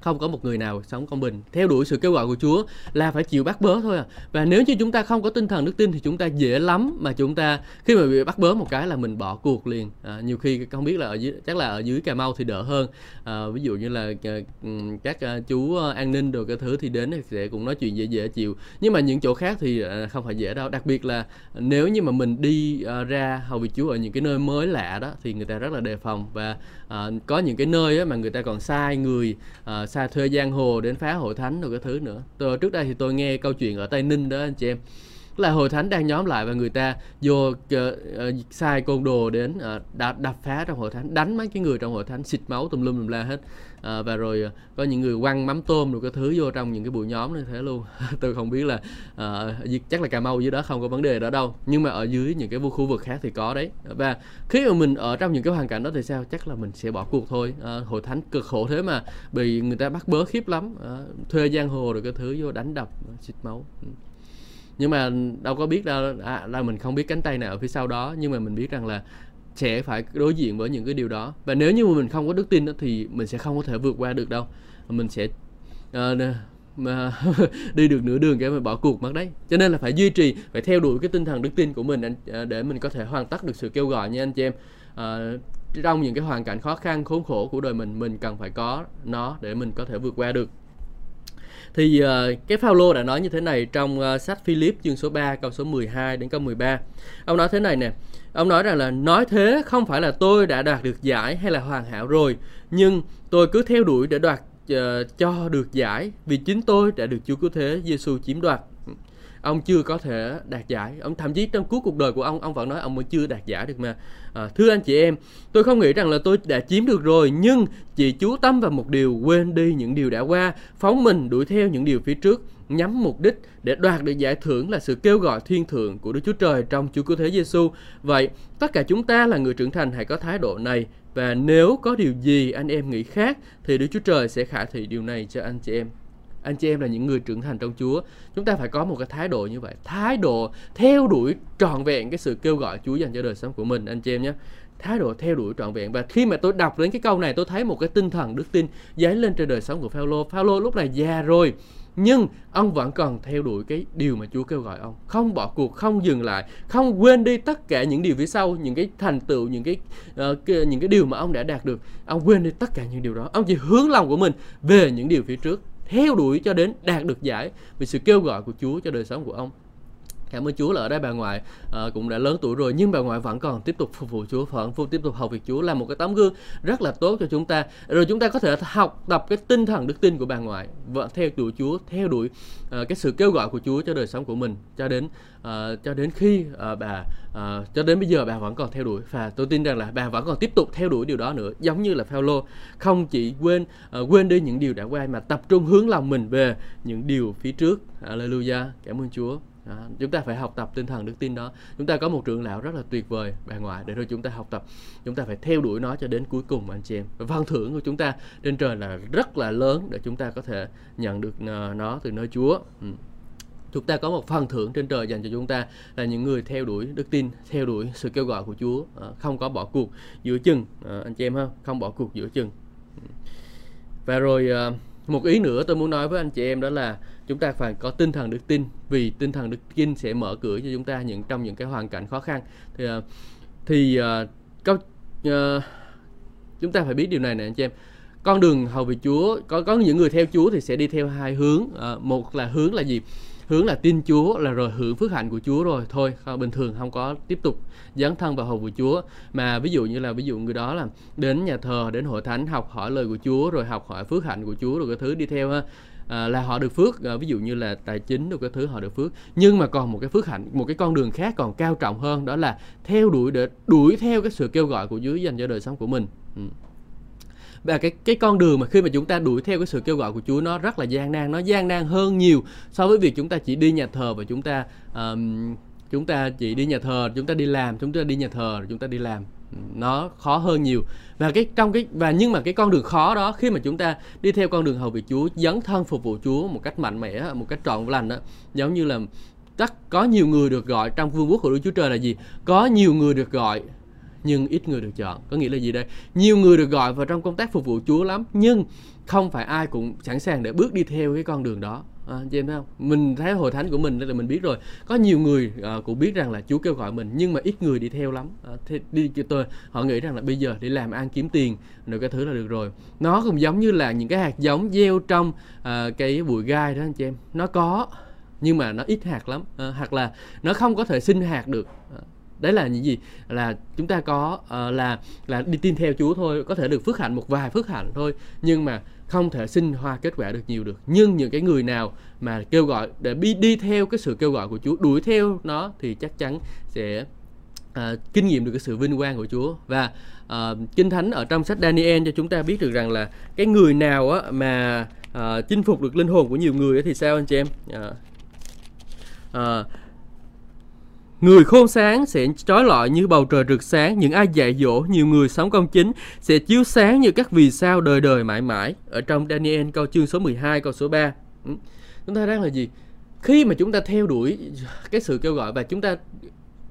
Không có một người nào sống công bình. Theo đuổi sự kêu gọi của Chúa là phải chịu bắt bớ thôi à. Và nếu như chúng ta không có tinh thần đức tin thì chúng ta dễ lắm mà chúng ta khi mà bị bắt bớ một cái là mình bỏ cuộc liền. À, nhiều khi không biết là ở dưới chắc là ở dưới Cà Mau thì đỡ hơn. À, ví dụ như là ờ, các ờ, chú ờ, an ninh rồi cái thứ thì đến thì sẽ cũng nói chuyện dễ dễ chịu. Nhưng mà những chỗ khác thì không phải dễ đâu. Đặc biệt là nếu như mà mình đi ra hầu vị Chúa ở những cái nơi mới lạ đó thì người ta rất là đề phòng. Và à, có những cái nơi mà người ta còn sai người à, xa thuê giang hồ đến phá hội thánh rồi cái thứ nữa. Tôi, trước đây thì tôi nghe câu chuyện ở tây ninh đó, anh chị em là hội thánh đang nhóm lại và người ta vô uh, uh, sai côn đồ đến ờ, uh, đập, đập phá trong hội thánh đánh mấy cái người trong hội thánh xịt máu tùm lum tùm la hết. Uh, và rồi uh, có những người quăng mắm tôm rồi cái thứ vô trong những cái buổi nhóm như thế luôn. Tôi không biết là uh, chắc là cà mau dưới đó không có vấn đề đó đâu nhưng mà ở dưới những cái khu vực khác thì có đấy. Và khi mà mình ở trong những cái hoàn cảnh đó thì sao? Chắc là mình sẽ bỏ cuộc thôi. Uh, hội thánh cực khổ thế mà bị người ta bắt bớ khiếp lắm. Uh, thuê giang hồ rồi cái thứ vô đánh đập xịt máu. Ừ nhưng mà đâu có biết đâu à, là mình không biết cánh tay nào ở phía sau đó nhưng mà mình biết rằng là sẽ phải đối diện với những cái điều đó. Và nếu như mà mình không có đức tin đó, thì mình sẽ không có thể vượt qua được đâu. Mình sẽ uh, mà đi được nửa đường cái mà bỏ cuộc mất đấy. Cho nên là phải duy trì phải theo đuổi cái tinh thần đức tin của mình anh ờ, để mình có thể hoàn tất được sự kêu gọi nha anh chị em. À, trong những cái hoàn cảnh khó khăn khốn khổ của đời mình mình cần phải có nó để mình có thể vượt qua được thì uh, cái Phaolô đã nói như thế này trong uh, sách Philip chương số 3 câu số 12 đến câu 13. Ông nói thế này nè. Ông nói rằng là nói thế không phải là tôi đã đạt được giải hay là hoàn hảo rồi, nhưng tôi cứ theo đuổi để đoạt uh, cho được giải vì chính tôi đã được Chúa Cứu Thế Giêsu chiếm đoạt ông chưa có thể đạt giải. Ông thậm chí trong cuối cuộc đời của ông ông vẫn nói ông mới chưa đạt giải được mà. À, thưa anh chị em tôi không nghĩ rằng là tôi đã chiếm được rồi nhưng chỉ chú tâm vào một điều quên đi những điều đã qua phóng mình đuổi theo những điều phía trước nhắm mục đích để đoạt được giải thưởng là sự kêu gọi thiên thượng của Đức Chúa Trời trong Chúa Cứu Thế Giêsu. Vậy, tất cả chúng ta là người trưởng thành hãy có thái độ này. Và nếu có điều gì anh em nghĩ khác thì Đức Chúa Trời sẽ khả thị điều này cho anh chị em anh chị em là những người trưởng thành trong Chúa. Chúng ta phải có một cái thái độ như vậy. Thái độ theo đuổi trọn vẹn cái sự kêu gọi Chúa dành cho đời sống của mình anh chị em nhé. Thái độ theo đuổi trọn vẹn. Và khi mà tôi đọc đến cái câu này tôi thấy một cái tinh thần đức tin dấy lên trên đời sống của Phaolô. Phaolô lúc này già rồi nhưng ông vẫn còn theo đuổi cái điều mà Chúa kêu gọi ông. Không bỏ cuộc không dừng lại không quên đi tất cả những điều phía sau những cái thành tựu những cái, uh, cái những cái điều mà ông đã đạt được. Ông quên đi tất cả những điều đó. Ông chỉ hướng lòng của mình về những điều phía trước theo đuổi cho đến đạt được giải vì sự kêu gọi của Chúa cho đời sống của ông cảm ơn Chúa là ở đây bà ngoại uh, cũng đã lớn tuổi rồi nhưng bà ngoại vẫn còn tiếp tục phục vụ Chúa vẫn tiếp tục học việc Chúa là một cái tấm gương rất là tốt cho chúng ta. Rồi chúng ta có thể học tập cái tinh thần đức tin của bà ngoại và theo đuổi Chúa theo đuổi uh, cái sự kêu gọi của Chúa cho đời sống của mình cho đến uh, cho đến khi uh, bà uh, cho đến bây giờ bà vẫn còn theo đuổi. Và tôi tin rằng là bà vẫn còn tiếp tục theo đuổi điều đó nữa giống như là Phaolô. Không chỉ quên uh, quên đi những điều đã qua mà tập trung hướng lòng mình về những điều phía trước. Hallelujah. Cảm ơn Chúa đó. chúng ta phải học tập tinh thần đức tin đó. Chúng ta có một trưởng lão rất là tuyệt vời bà ngoại để rồi chúng ta học tập. Chúng ta phải theo đuổi nó cho đến cuối cùng, anh chị em. Và văn thưởng của chúng ta trên trời là rất là lớn để chúng ta có thể nhận được ờ, nó từ nơi Chúa. Ừ. chúng ta có một phần thưởng trên trời dành cho chúng ta là những người theo đuổi đức tin, theo đuổi sự kêu gọi của Chúa. Ờ, không có bỏ cuộc giữa chừng. Ờ, anh chị em ha, không bỏ cuộc giữa chừng. Ừ. Và rồi một ý nữa tôi muốn nói với anh chị em đó là chúng ta phải có tinh thần đức tin vì tinh thần đức tin sẽ mở cửa cho chúng ta những trong những cái hoàn cảnh khó khăn. Thì à, thì uh, uh, chúng ta phải biết điều này nè anh chị em. Con đường hầu về Chúa có có những người theo Chúa thì sẽ đi theo hai hướng. Uh, một là hướng là gì? Hướng là tin Chúa là rồi hưởng phước hạnh của Chúa rồi. Thôi không, bình thường không có tiếp tục dấn thân vào hầu của Chúa. Mà ví dụ như là ví dụ người đó là đến nhà thờ đến hội thánh học hỏi lời của Chúa rồi học hỏi phước hạnh của Chúa rồi cái thứ đi theo ha à, là họ được phước à, ví dụ như là tài chính được cái thứ họ được phước. Nhưng mà còn một cái phước hạnh một cái con đường khác còn cao trọng hơn đó là theo đuổi để đuổi theo cái sự kêu gọi của Chúa dành cho đời sống của mình. Ừ. Và cái cái con đường mà khi mà chúng ta đuổi theo cái sự kêu gọi của Chúa nó rất là gian nan nó gian nan hơn nhiều so với việc chúng ta chỉ đi nhà thờ và chúng ta um, chúng ta chỉ đi nhà thờ chúng ta đi làm chúng ta đi nhà thờ chúng ta đi làm nó khó hơn nhiều. Và cái trong cái, và nhưng mà cái con đường khó đó, khi mà chúng ta đi theo con đường hầu việc Chúa, dấn thân phục vụ Chúa một cách mạnh mẽ, một cách trọn lành đó giống như là tất có nhiều người được gọi trong vương quốc của Đức Chúa Trời là gì? Có nhiều người được gọi, nhưng ít người được chọn. Có nghĩa là gì đây? Nhiều người được gọi vào trong công tác phục vụ Chúa lắm, nhưng không phải ai cũng sẵn sàng để bước đi theo cái con đường đó. À, chị em thấy không? Mình thấy hội thánh của mình là mình biết rồi. Có nhiều người à, cũng biết rằng là Chúa kêu gọi mình nhưng mà ít người đi theo lắm. À, thế đi tôi họ nghĩ rằng là bây giờ để làm ăn kiếm tiền rồi cái thứ là được rồi. Nó cũng giống như là những cái hạt giống gieo trong à, cái bụi gai đó anh chị em. Nó có nhưng mà nó ít hạt lắm. À, hoặc là nó không có thể sinh hạt được. À, đấy là những gì? Là chúng ta có uh, là là đi tin theo Chúa thôi có thể được phước hạnh một vài phước hạnh thôi. Nhưng mà không thể sinh hoa kết quả được nhiều được. Nhưng những cái người nào mà kêu gọi để đi đi theo cái sự kêu gọi của Chúa đuổi theo nó thì chắc chắn sẽ à, kinh nghiệm được cái sự vinh quang của Chúa. Và à, kinh thánh ở trong sách Daniel cho chúng ta biết được rằng là cái người nào á, mà à, chinh phục được linh hồn của nhiều người thì sao anh chị em? À, à, Người khôn sáng sẽ trói lọi như bầu trời rực sáng, những ai dạy dỗ nhiều người sống công chính sẽ chiếu sáng như các vì sao đời đời mãi mãi. Ở trong Daniel câu chương số 12 câu số 3. Ừ. Chúng ta đang là gì? khi mà chúng ta theo đuổi cái sự kêu gọi và chúng ta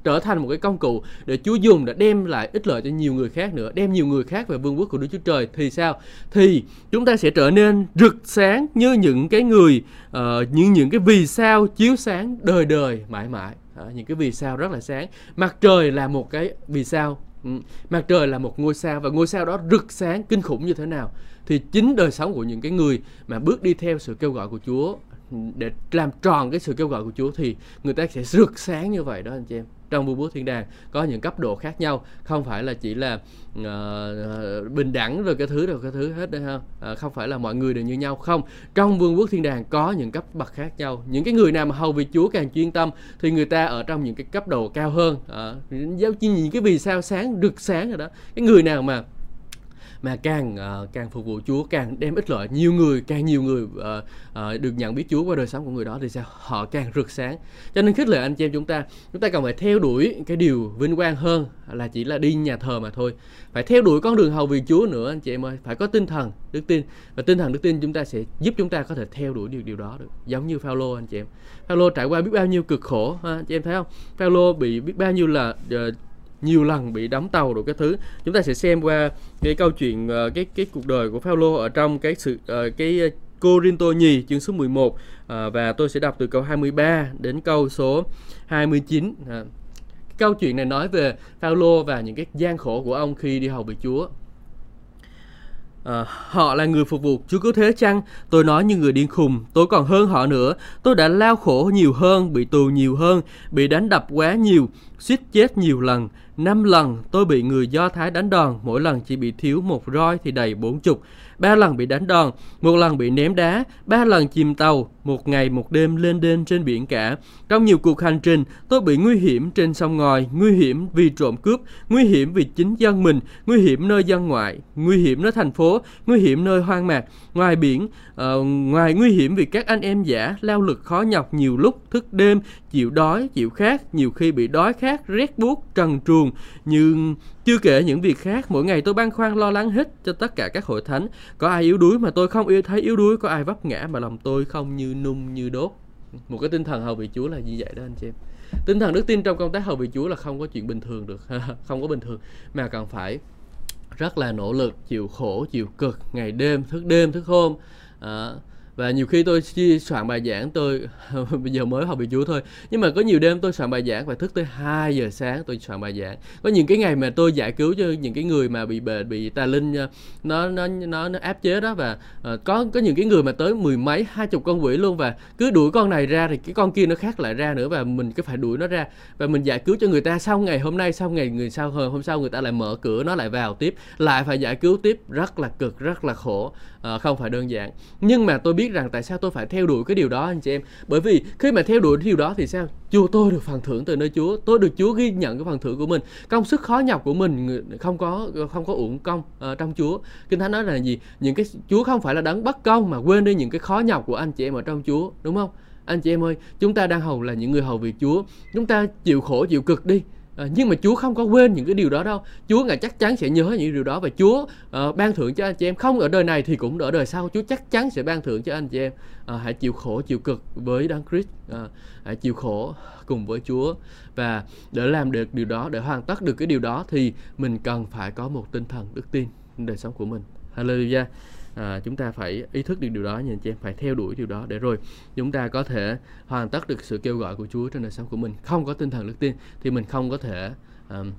trở thành một cái công cụ để Chúa dùng để đem lại ích lợi cho nhiều người khác nữa, đem nhiều người khác về vương quốc của Đức Chúa Trời thì sao? Thì chúng ta sẽ trở nên rực sáng như những cái người uh, như những cái vì sao chiếu sáng đời đời mãi mãi. À, những cái vì sao rất là sáng. Mặt trời là một cái vì sao ừ, Mặt trời là một ngôi sao và ngôi sao đó rực sáng kinh khủng như thế nào thì chính đời sống của những cái người mà bước đi theo sự kêu gọi của Chúa ừ, để làm tròn cái sự kêu gọi của Chúa thì người ta sẽ rực sáng như vậy đó anh chị em trong vương quốc thiên đàng có những cấp độ khác nhau không phải là chỉ là uh, bình đẳng rồi cái thứ rồi cái thứ hết đấy ha. Uh, không phải là mọi người đều như nhau không. Trong vương quốc thiên đàng có những cấp bậc khác nhau. Những cái người nào mà hầu vì Chúa càng chuyên tâm thì người ta ở trong những cái cấp độ cao hơn. Uh, giáo chi những cái vì sao sáng rực sáng rồi đó. Cái người nào mà mà càng uh, càng phục vụ Chúa càng đem ích lợi. Nhiều người càng nhiều người uh, uh, được nhận biết Chúa qua đời sống của người đó thì sao? Họ càng rực sáng. Cho nên khích lệ anh chị em chúng ta chúng ta cần phải theo đuổi cái điều vinh quang hơn là chỉ là đi nhà thờ mà thôi. Phải theo đuổi con đường hầu vì Chúa nữa anh chị em ơi. Phải có tinh thần đức tin. Và tinh thần đức tin chúng ta sẽ giúp chúng ta có thể theo đuổi điều điều đó được. Giống như Phaolô anh chị em. Phaolô trải qua biết bao nhiêu cực khổ ha, anh chị em thấy không? Phaolô bị biết bao nhiêu là uh, nhiều lần bị đắm tàu rồi cái thứ chúng ta sẽ xem qua cái câu chuyện ờ, cái cái cuộc đời của Paulo ở trong cái sự ờ, cái Corinto nhì chương số 11 uh, ờ, và tôi sẽ đọc từ câu 23 đến câu số 29 uh, câu chuyện này nói về Paulo và những cái gian khổ của ông khi đi hầu về Chúa À, họ là người phục vụ Chúa cứu thế chăng? Tôi nói như người điên khùng, tôi còn hơn họ nữa. Tôi đã lao khổ nhiều hơn, bị tù nhiều hơn, bị đánh đập quá nhiều, suýt chết nhiều lần. Năm lần tôi bị người Do Thái đánh đòn, mỗi lần chỉ bị thiếu một roi thì đầy bốn chục. Ba lần bị đánh đòn, một lần bị ném đá, ba lần chìm tàu, một ngày một đêm lên đên trên biển cả. Trong nhiều cuộc hành trình, tôi bị nguy hiểm trên sông ngòi, nguy hiểm vì trộm cướp, nguy hiểm vì chính dân mình, nguy hiểm nơi dân ngoại, nguy hiểm nơi thành phố, nguy hiểm nơi hoang mạc, ngoài biển, uh, ngoài nguy hiểm vì các anh em giả lao lực khó nhọc nhiều lúc thức đêm, chịu đói, chịu khát, nhiều khi bị đói khát, rét buốt, trần truồng, nhưng chưa kể những việc khác, mỗi ngày tôi băn khoăn lo lắng hết cho tất cả các hội thánh. Có ai yếu đuối mà tôi không yêu thấy yếu đuối, có ai vấp ngã mà lòng tôi không như nung như đốt. Một cái tinh thần hầu vị Chúa là như vậy đó anh chị em. Tinh thần đức tin trong công tác hầu vị Chúa là không có chuyện bình thường được, không có bình thường mà cần phải rất là nỗ lực, chịu khổ, chịu cực, ngày đêm, thức đêm, thức hôm. À, và nhiều khi tôi soạn bài giảng tôi bây giờ mới học bị chúa thôi. Nhưng mà có nhiều đêm tôi soạn bài giảng phải thức tới 2 giờ sáng tôi soạn bài giảng. Có những cái ngày mà tôi giải cứu cho những cái người mà bị bệnh bị tà linh ờ, nó nó nó nó áp chế đó. Và uh, có có những cái người mà tới mười mấy hai chục con quỷ luôn. Và cứ đuổi con này ra thì cái con kia nó khác lại ra nữa. Và mình cứ phải đuổi nó ra. Và mình giải cứu cho người ta sau ngày hôm nay sau ngày người sau hôm sau người ta lại mở cửa nó lại vào tiếp. Lại phải giải cứu tiếp. Rất là cực rất là khổ. Ờ, không phải đơn giản. Nhưng mà tôi biết rằng tại sao tôi phải theo đuổi cái điều đó anh chị em. Bởi vì khi mà theo đuổi điều đó thì sao? Chúa tôi được phần thưởng từ nơi Chúa. Tôi được Chúa ghi nhận cái phần thưởng của mình. Công sức khó nhọc của mình không có không có uổng công uh, trong Chúa. Kinh thánh nói là gì? Những cái Chúa không phải là đấng bất công mà quên đi những cái khó nhọc của anh chị em ở trong Chúa đúng không? Anh chị em ơi chúng ta đang hầu là những người hầu việc Chúa. Chúng ta chịu khổ chịu cực đi. À, nhưng mà Chúa không có quên những cái điều đó đâu. Chúa ngài chắc chắn sẽ nhớ những điều đó và Chúa uh, ban thưởng cho anh chị em không ở đời này thì cũng ở đời sau. Chúa chắc chắn sẽ ban thưởng cho anh chị em. à, hãy chịu khổ, chịu cực với Đấng Christ. à, hãy chịu khổ cùng với Chúa và để làm được điều đó, để hoàn tất được cái điều đó thì mình cần phải có một tinh thần đức tin trong đời sống của mình. Hallelujah à, chúng ta phải ý thức được điều đó nha anh chị em phải theo đuổi điều đó để rồi chúng ta có thể hoàn tất được sự kêu gọi của Chúa trên đời sống của mình. Không có tinh thần đức tin thì mình không có thể um,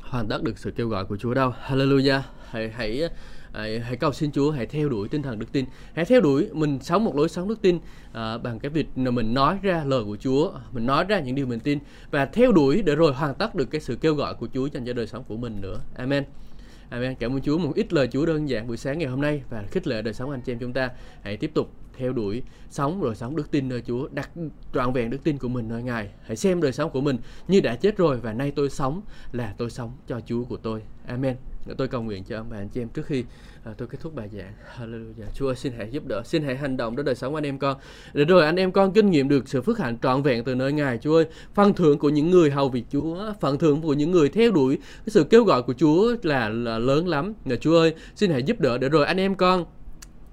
hoàn tất được sự kêu gọi của Chúa đâu. Hallelujah. Hãy hãy hãy, hãy cầu xin Chúa hãy theo đuổi tinh thần đức tin. Hãy theo đuổi mình sống một lối sống đức tin à, bằng cái việc là mình nói ra lời của Chúa mình nói ra những điều mình tin và theo đuổi để rồi hoàn tất được cái sự kêu gọi của Chúa trong cho đời sống của mình nữa. Amen. Amen. Cảm ơn Chúa một ít lời Chúa đơn giản buổi sáng ngày hôm nay và khích lệ đời sống anh chị em chúng ta. Hãy tiếp tục theo đuổi sống rồi sống đức tin nơi Chúa, đặt trọn vẹn đức tin của mình nơi Ngài. Hãy xem đời sống của mình như đã chết rồi và nay tôi sống là tôi sống cho Chúa của tôi. Amen. Tôi cầu nguyện cho ông bà anh chị em trước khi à, tôi kết thúc bài giảng. Hallelujah. Chúa xin hãy giúp đỡ, xin hãy hành động để đời sống anh em con. Để rồi anh em con kinh nghiệm được sự phước hạnh trọn vẹn từ nơi Ngài. Chúa ơi, phần thưởng của những người hầu việc Chúa, phần thưởng của những người theo đuổi cái sự kêu gọi của Chúa là, là lớn lắm. Chúa ơi, xin hãy giúp đỡ để rồi anh em con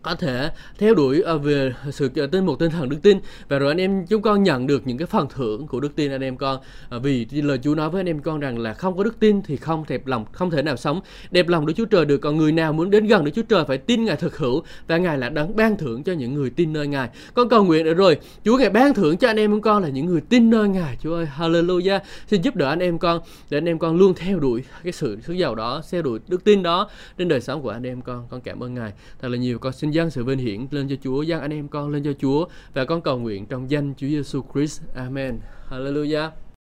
có thể theo đuổi ờ, về sự ờ, tin một tinh thần đức tin. Và rồi anh em, chúng con nhận được những cái phần thưởng của đức tin, anh em con ờ, vì lời Chúa nói với anh em con rằng là không có đức tin thì không đẹp lòng, không thể nào sống. Đẹp lòng Đức Chúa Trời được, còn người nào muốn đến gần Đức Chúa Trời phải tin Ngài thực hữu và Ngài là đấng ban thưởng cho những người tin nơi Ngài. Con cầu nguyện nữa rồi. Chúa Ngài ban thưởng cho anh em con là những người tin nơi Ngài. Chúa ơi, Hallelujah. Xin giúp đỡ anh em con, để anh em con luôn theo đuổi cái sự sức giàu đó, theo đuổi đức tin đó trên đời sống của anh em con. Con cảm ơn Ngài. Thật là nhiều. Con xin dâng sự vinh hiển lên cho Chúa, dâng anh em con lên cho Chúa và con cầu nguyện trong danh Chúa Giêsu Christ. Amen. Hallelujah.